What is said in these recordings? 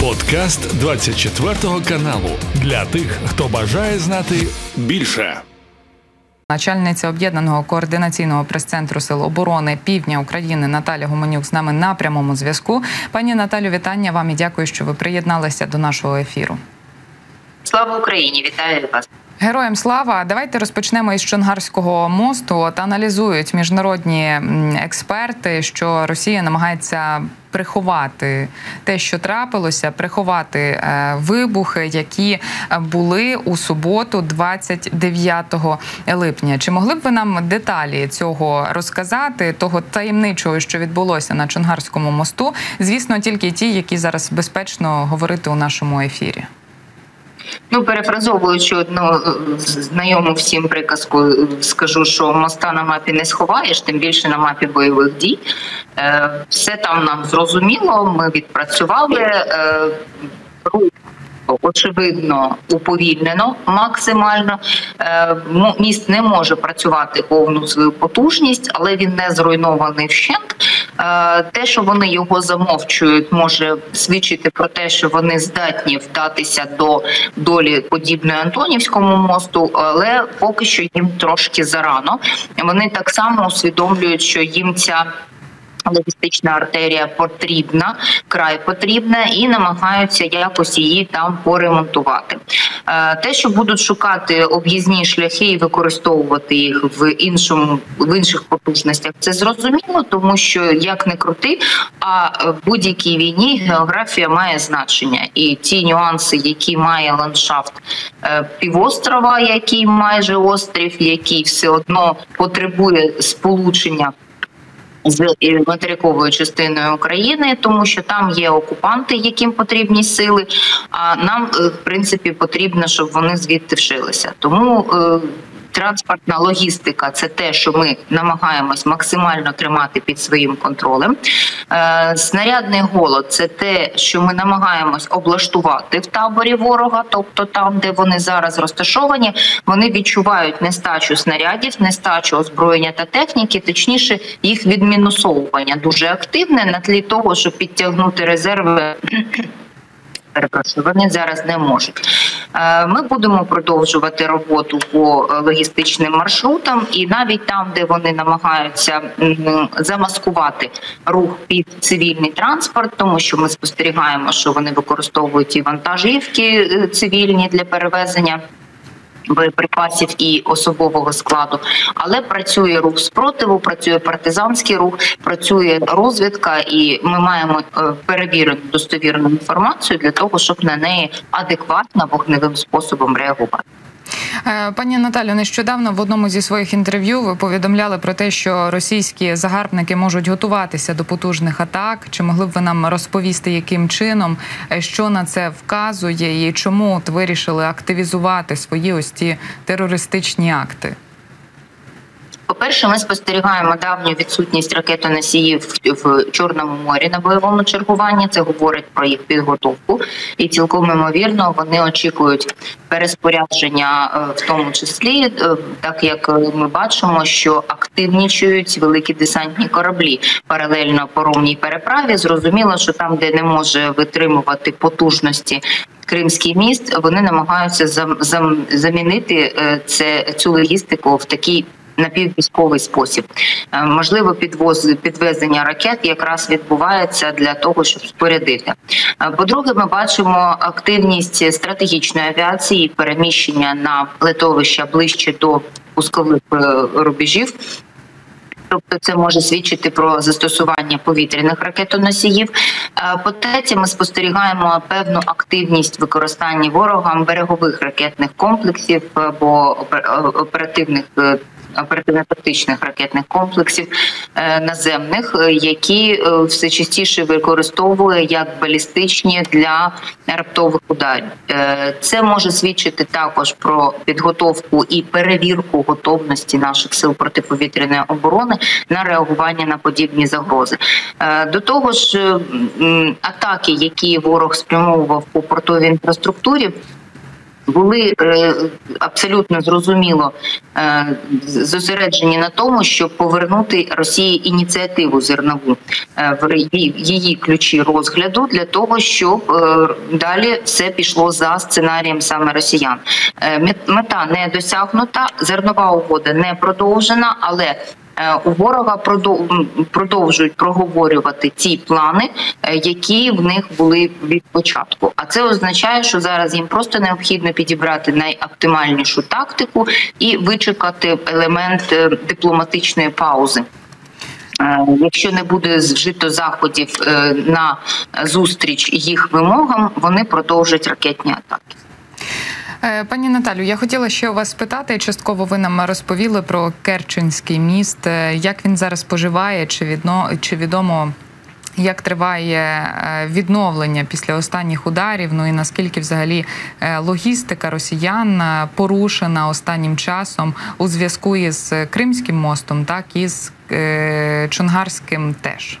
Подкаст 24 каналу для тих, хто бажає знати більше. Начальниця об'єднаного координаційного прес-центру сил оборони Півдня України Наталя Гуменюк з нами на прямому зв'язку. Пані Наталю, вітання вам і дякую, що ви приєдналися до нашого ефіру. Слава Україні! Вітаю вас. Героям слава, давайте розпочнемо із Чонгарського мосту. От аналізують міжнародні експерти, що Росія намагається приховати те, що трапилося, приховати е, вибухи, які були у суботу, 29 липня. Чи могли б ви нам деталі цього розказати? Того таємничого, що відбулося на Чонгарському мосту? Звісно, тільки ті, які зараз безпечно говорити у нашому ефірі. Ну, перефразовуючи одну е, знайому всім приказку, е, скажу, що моста на мапі не сховаєш, тим більше на мапі бойових дій. Е, все там нам зрозуміло. Ми відпрацювали очевидно уповільнено максимально. Е, міст не може працювати повну свою потужність, але він не зруйнований вщент. Те, що вони його замовчують, може свідчити про те, що вони здатні вдатися до долі подібної Антонівському мосту, але поки що їм трошки зарано. Вони так само усвідомлюють, що їм ця логістична артерія потрібна, край потрібна, і намагаються якось її там поремонтувати. Е, те, що будуть шукати об'їзні шляхи і використовувати їх в іншому в інших потужностях, це зрозуміло, тому що як не крути, а в будь-якій війні географія має значення, і ті нюанси, які має ландшафт е, півострова, який майже острів, який все одно потребує сполучення з материковою частиною України, тому що там є окупанти, яким потрібні сили. А нам е, в принципі потрібно, щоб вони звідти вшилися. Тому е, Транспортна логістика це те, що ми намагаємось максимально тримати під своїм контролем. Е, снарядний голод це те, що ми намагаємось облаштувати в таборі ворога, тобто там, де вони зараз розташовані, вони відчувають нестачу снарядів, нестачу озброєння та техніки, точніше, їх відмінусовування дуже активне на тлі того, щоб підтягнути резерви перепрошую, вони зараз не можуть. Е, ми будемо продовжувати роботу по логістичним маршрутам, і навіть там, де вони намагаються замаскувати рух під цивільний транспорт, тому що ми спостерігаємо, що вони використовують і вантажівки е, цивільні для перевезення боєприпасів і особового складу, але працює рух спротиву, працює партизанський рух, працює розвідка, і ми маємо е, перевірену достовірну інформацію для того, щоб на неї адекватно вогневим способом реагувати. Е, пані Наталю, нещодавно в одному зі своїх інтерв'ю ви повідомляли про те, що російські загарбники можуть готуватися до потужних атак. Чи могли б ви нам розповісти, яким чином е, що на це вказує, і чому от вирішили активізувати свої ось ті терористичні акти? По-перше, ми спостерігаємо давню відсутність ракетоносіїв в Чорному морі на бойовому чергуванні. Це говорить про їх підготовку, і цілком імовірно вони очікують переспорядження, е, в тому числі, е, так як ми бачимо, що активнічують великі десантні кораблі паралельно поромній переправі. Зрозуміло, що там, де не може витримувати потужності. Кримський міст вони намагаються замінити е, це цю логістику в такій напіввійськовий спосіб. Е, можливо, підвоз підвезення ракет якраз відбувається для того, щоб спорядити. Е, по-друге, ми бачимо активність стратегічної авіації, переміщення на литовища ближче до пускових е, рубежів. Тобто це може свідчити про застосування повітряних ракетоносіїв. По третє, ми спостерігаємо певну активність використання ворогам берегових ракетних комплексів або оперативних оперативно-тактичних ракетних комплексів е, наземних, е, які е, все частіше використовує як балістичні для раптових ударів. Це може свідчити також про підготовку і перевірку готовності наших сил протиповітряної оборони на реагування на подібні загрози. До того ж, атаки, які ворог спрямовував по портовій інфраструктурі були абсолютно зрозуміло зосереджені на тому, щоб повернути Росії ініціативу зернову в її ключі розгляду для того, щоб далі все пішло за сценарієм саме росіян. Мета не досягнута, зернова угода не продовжена, але Е, у ворога продовжують проговорювати ті плани, е, які в них були від початку. А це означає, що зараз їм просто необхідно підібрати найоптимальнішу тактику і вичекати елемент е, дипломатичної паузи. Якщо не буде вжито заходів на зустріч їх вимогам, вони продовжать ракетні атаки. Е, пані Наталю, я хотіла ще у вас спитати. Частково ви нам розповіли про Керченський міст. Е, як він зараз поживає? Чи відно чи відомо? Як триває е, відновлення після останніх ударів? Ну і наскільки взагалі логістика росіян порушена останнім часом у зв'язку із Кримським мостом, так і з Чонгарським теж?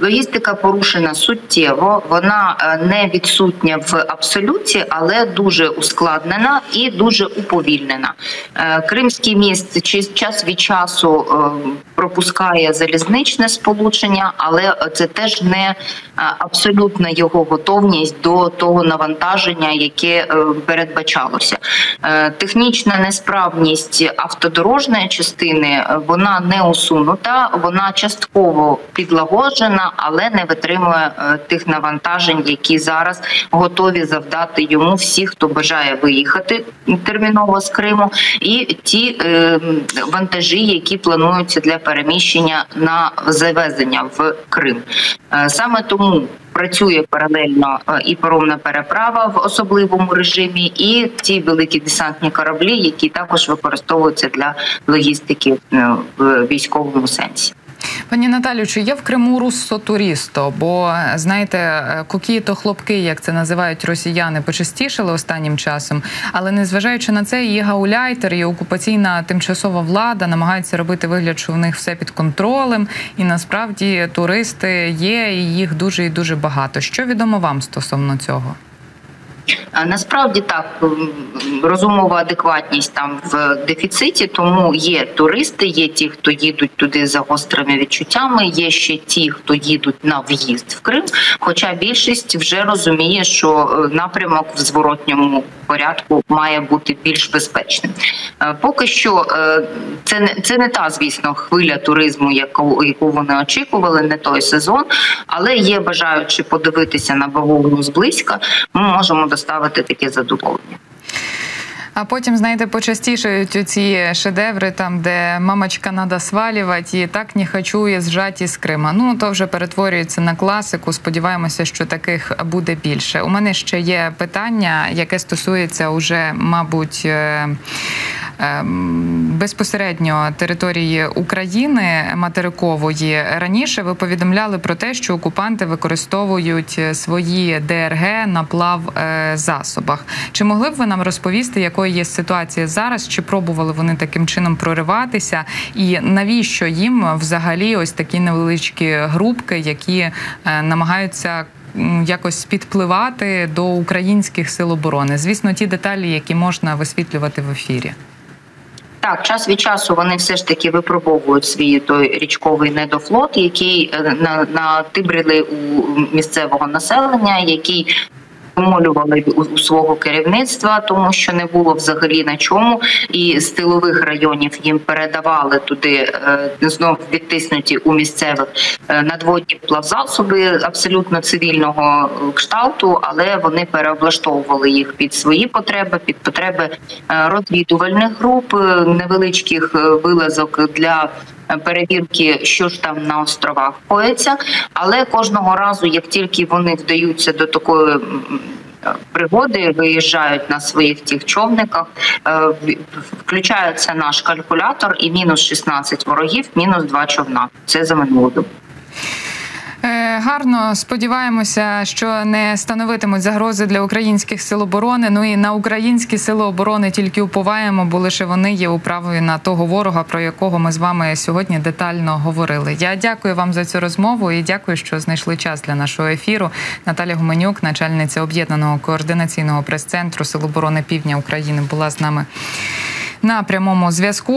Логістика порушена суттєво, вона е, не відсутня в абсолюті, але дуже ускладнена і дуже уповільнена. Е, Кримський міст час від часу е, пропускає залізничне сполучення, але це теж не абсолютна його готовність до того навантаження, яке передбачалося. Технічна несправність автодорожної частини вона не усунута, вона частково підлагоджена але не витримує е, тих навантажень, які зараз готові завдати йому всі, хто бажає виїхати терміново з Криму, і ті е, вантажі, які плануються для переміщення на завезення в Крим. Е, саме тому. Працює паралельно і паромна переправа в особливому режимі, і ті великі десантні кораблі, які також використовуються для логістики в військовому сенсі. Пані Наталю, чи є в Криму руссо-турісто? Бо знаєте, кукі то хлопки, як це називають росіяни, почастішали останнім часом. Але незважаючи на це, і гауляйтер, і окупаційна тимчасова влада намагаються робити вигляд, що в них все під контролем, і насправді туристи є, і їх дуже і дуже багато. Що відомо вам стосовно цього? Насправді так розумова адекватність там в дефіциті, тому є туристи, є ті, хто їдуть туди за гострими відчуттями. Є ще ті, хто їдуть на в'їзд в Крим. Хоча більшість вже розуміє, що е, напрямок в зворотньому порядку має бути більш безпечним. Е, поки що е, це не це не та, звісно, хвиля туризму, яку яку вони очікували, не той сезон, але є бажаючи подивитися на бавовну зблизька, ми можемо доставити таке задоволення. А потім, знаєте, почастішають ці шедеври, там де мамочка надо свалювати, і так не хочу я зжаті з Крима. Ну то вже перетворюється на класику. Сподіваємося, що таких буде більше. У мене ще є питання, яке стосується уже, мабуть. Е, Ем, безпосередньо території України материкової раніше ви повідомляли про те, що окупанти використовують свої ДРГ на плав е, засобах. Чи могли б ви нам розповісти, якою є ситуація зараз? Чи пробували вони таким чином прориватися? І навіщо їм взагалі ось такі невеличкі групки, які е, намагаються якось підпливати до українських сил оборони? Звісно, ті деталі, які можна висвітлювати в ефірі. Так, час від часу вони все ж таки випробовують свій той річковий недофлот, який е, на натибрили у місцевого населення, який Помолювали у свого керівництва, тому що не було взагалі на чому, і з тилових районів їм передавали туди е, знов відтиснуті у місцевих е, надводні плавзасоби абсолютно цивільного кшталту, але вони переоблаштовували їх під свої потреби, під потреби е, розвідувальних груп, невеличких вилазок для перевірки, що ж там на островах коїться. Але кожного разу, як тільки вони вдаються до такої пригоди, виїжджають на своїх тих човниках, е, включається наш калькулятор, і мінус 16 ворогів, мінус 2 човна. Це за минулу добу. Гарно сподіваємося, що не становитимуть загрози для українських сил оборони. Ну і на українські сили оборони тільки уповаємо, бо лише вони є управою на того ворога, про якого ми з вами сьогодні детально говорили. Я дякую вам за цю розмову і дякую, що знайшли час для нашого ефіру. Наталя Гуменюк, начальниця об'єднаного координаційного прес-центру Сил оборони Півдня України, була з нами на прямому зв'язку.